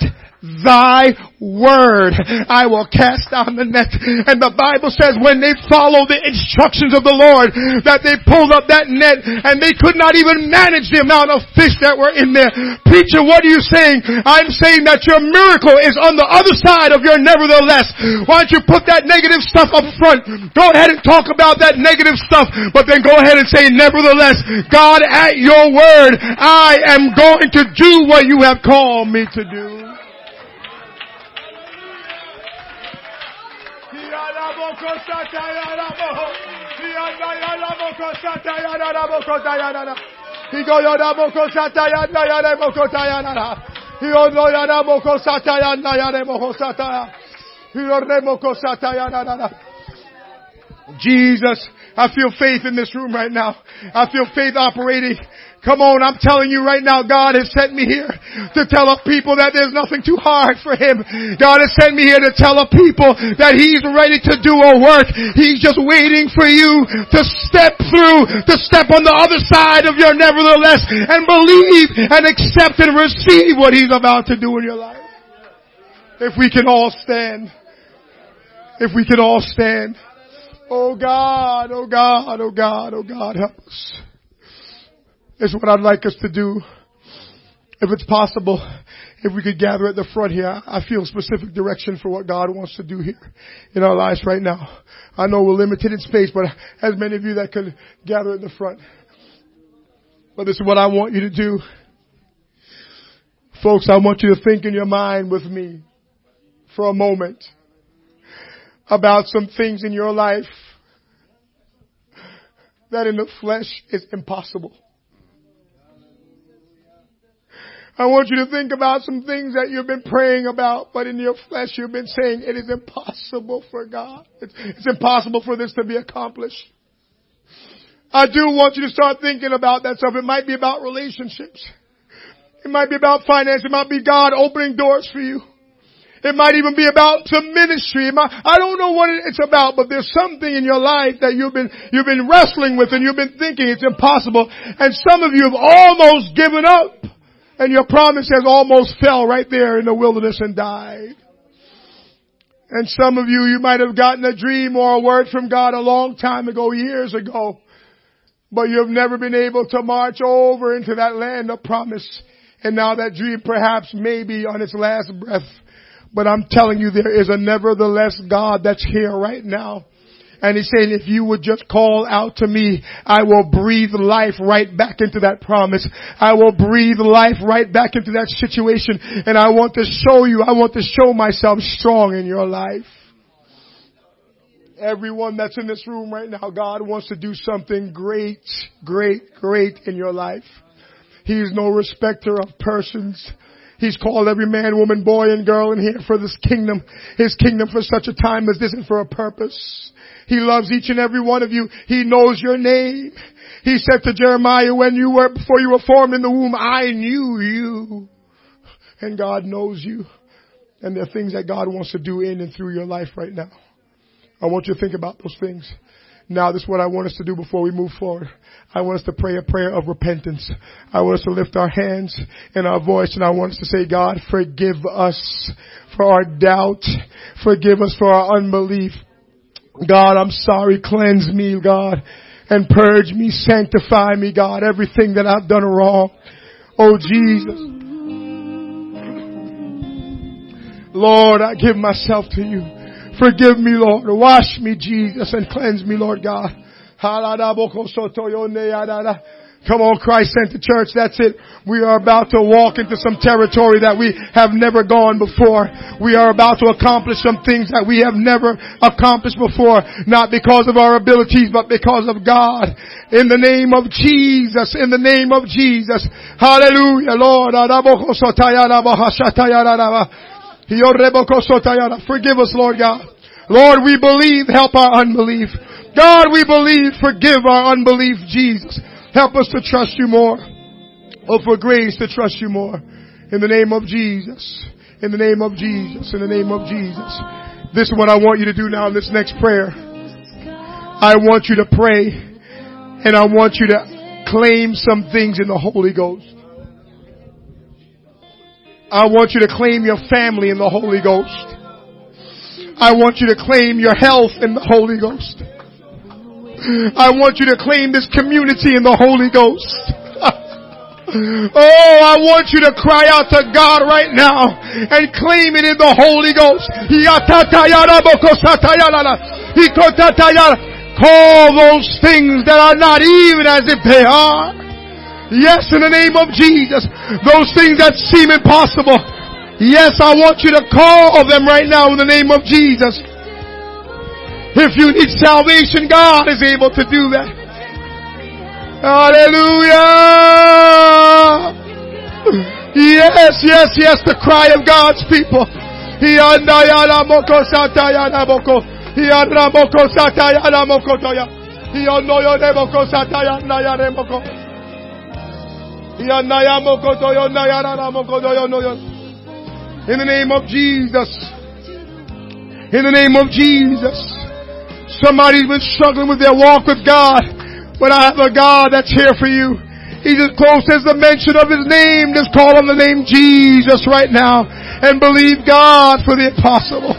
thy word I will cast down the net. And the Bible says when they followed the instructions of the Lord that they pulled up that net and they could not even manage the amount of fish that were in there. Preacher, what are you saying? I'm saying that your miracle is on the other side of your nevertheless. Why don't you put that negative stuff up front? Go ahead and talk about that negative stuff, but then go ahead and say nevertheless, God at your word, I am going to do what you have called me to do. Jesus, I feel faith in this room right now. I feel faith operating Come on, I'm telling you right now, God has sent me here to tell a people that there's nothing too hard for Him. God has sent me here to tell a people that He's ready to do a work. He's just waiting for you to step through, to step on the other side of your nevertheless and believe and accept and receive what He's about to do in your life. If we can all stand. If we can all stand. Oh God, oh God, oh God, oh God, help us is what I'd like us to do. If it's possible, if we could gather at the front here, I feel specific direction for what God wants to do here in our lives right now. I know we're limited in space, but as many of you that could gather at the front. But this is what I want you to do. Folks, I want you to think in your mind with me for a moment about some things in your life that in the flesh is impossible. I want you to think about some things that you've been praying about, but in your flesh you've been saying it is impossible for God. It's, it's impossible for this to be accomplished. I do want you to start thinking about that stuff. It might be about relationships. It might be about finance. It might be God opening doors for you. It might even be about some ministry. Might, I don't know what it's about, but there's something in your life that you've been, you've been wrestling with and you've been thinking it's impossible. And some of you have almost given up and your promise has almost fell right there in the wilderness and died. And some of you, you might have gotten a dream or a word from God a long time ago, years ago, but you've never been able to march over into that land of promise. And now that dream perhaps may be on its last breath. But I'm telling you, there is a nevertheless God that's here right now. And he's saying, if you would just call out to me, I will breathe life right back into that promise. I will breathe life right back into that situation. And I want to show you, I want to show myself strong in your life. Everyone that's in this room right now, God wants to do something great, great, great in your life. He is no respecter of persons. He's called every man, woman, boy, and girl in here for this kingdom. His kingdom for such a time as this and for a purpose. He loves each and every one of you. He knows your name. He said to Jeremiah, when you were, before you were formed in the womb, I knew you. And God knows you. And there are things that God wants to do in and through your life right now. I want you to think about those things. Now this is what I want us to do before we move forward. I want us to pray a prayer of repentance. I want us to lift our hands and our voice and I want us to say, God, forgive us for our doubt. Forgive us for our unbelief. God, I'm sorry. Cleanse me, God, and purge me, sanctify me, God, everything that I've done wrong. Oh Jesus. Lord, I give myself to you. Forgive me, Lord. Wash me, Jesus, and cleanse me, Lord God. Come on, Christ Center Church. That's it. We are about to walk into some territory that we have never gone before. We are about to accomplish some things that we have never accomplished before. Not because of our abilities, but because of God. In the name of Jesus. In the name of Jesus. Hallelujah, Lord. Forgive us, Lord God. Lord, we believe, help our unbelief. God, we believe, forgive our unbelief, Jesus. Help us to trust you more. Oh, for grace to trust you more. In the name of Jesus. In the name of Jesus. In the name of Jesus. This is what I want you to do now in this next prayer. I want you to pray and I want you to claim some things in the Holy Ghost. I want you to claim your family in the Holy Ghost. I want you to claim your health in the Holy Ghost. I want you to claim this community in the Holy Ghost. oh, I want you to cry out to God right now and claim it in the Holy Ghost. Call those things that are not even as if they are. Yes, in the name of Jesus. Those things that seem impossible. Yes, I want you to call them right now in the name of Jesus. If you need salvation, God is able to do that. Hallelujah. Yes, yes, yes, the cry of God's people. In the name of Jesus. In the name of Jesus. Somebody's been struggling with their walk with God, but I have a God that's here for you. He's as close as the mention of His name. Just call on the name Jesus right now and believe God for the impossible.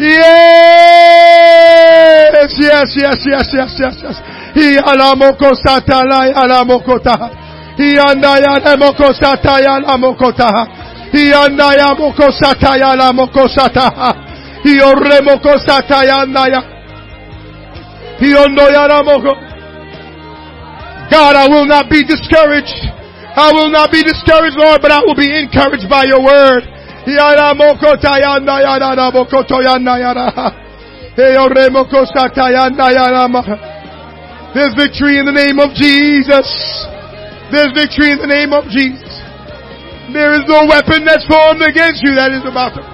Yes, yes, yes, yes, yes, yes, yes. He alamoko satalai alamokota. Iandaya mokosataya la mokosata. Iorre mokosataya andaya. Moko. God, I will not be discouraged. I will not be discouraged, Lord, but I will be encouraged by your word. There's victory in the name of Jesus. There's victory in the name of Jesus. There is no weapon that's formed against you that is about to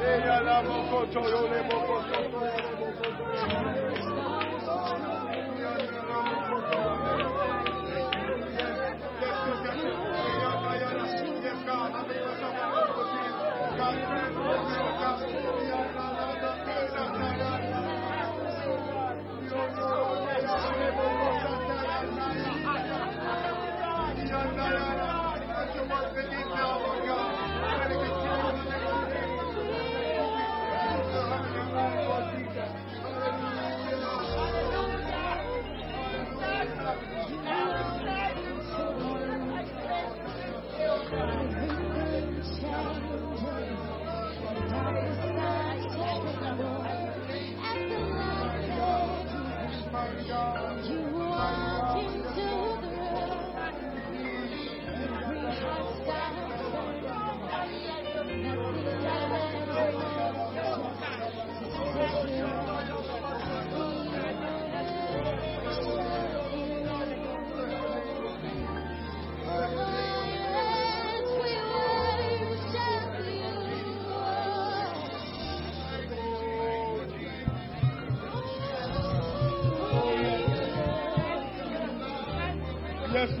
Ella la mocoto, yo le mocoto.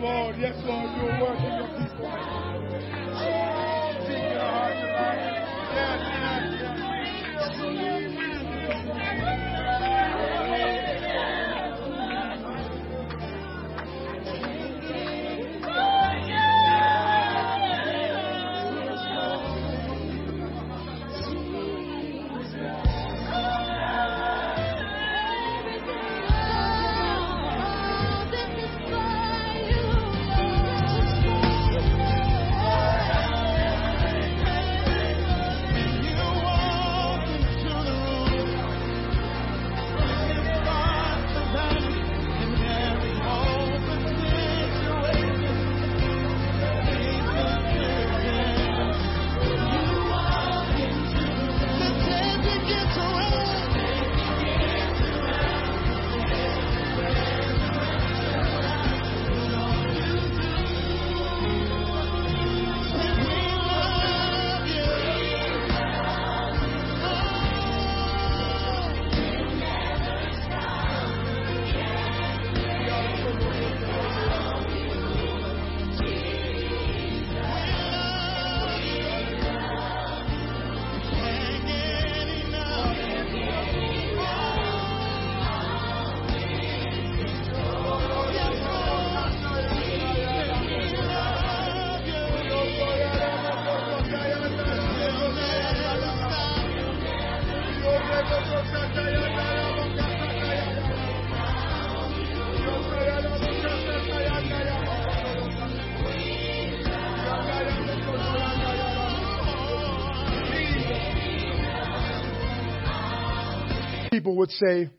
Lord. Yes, Lord. You're working your people. Would say,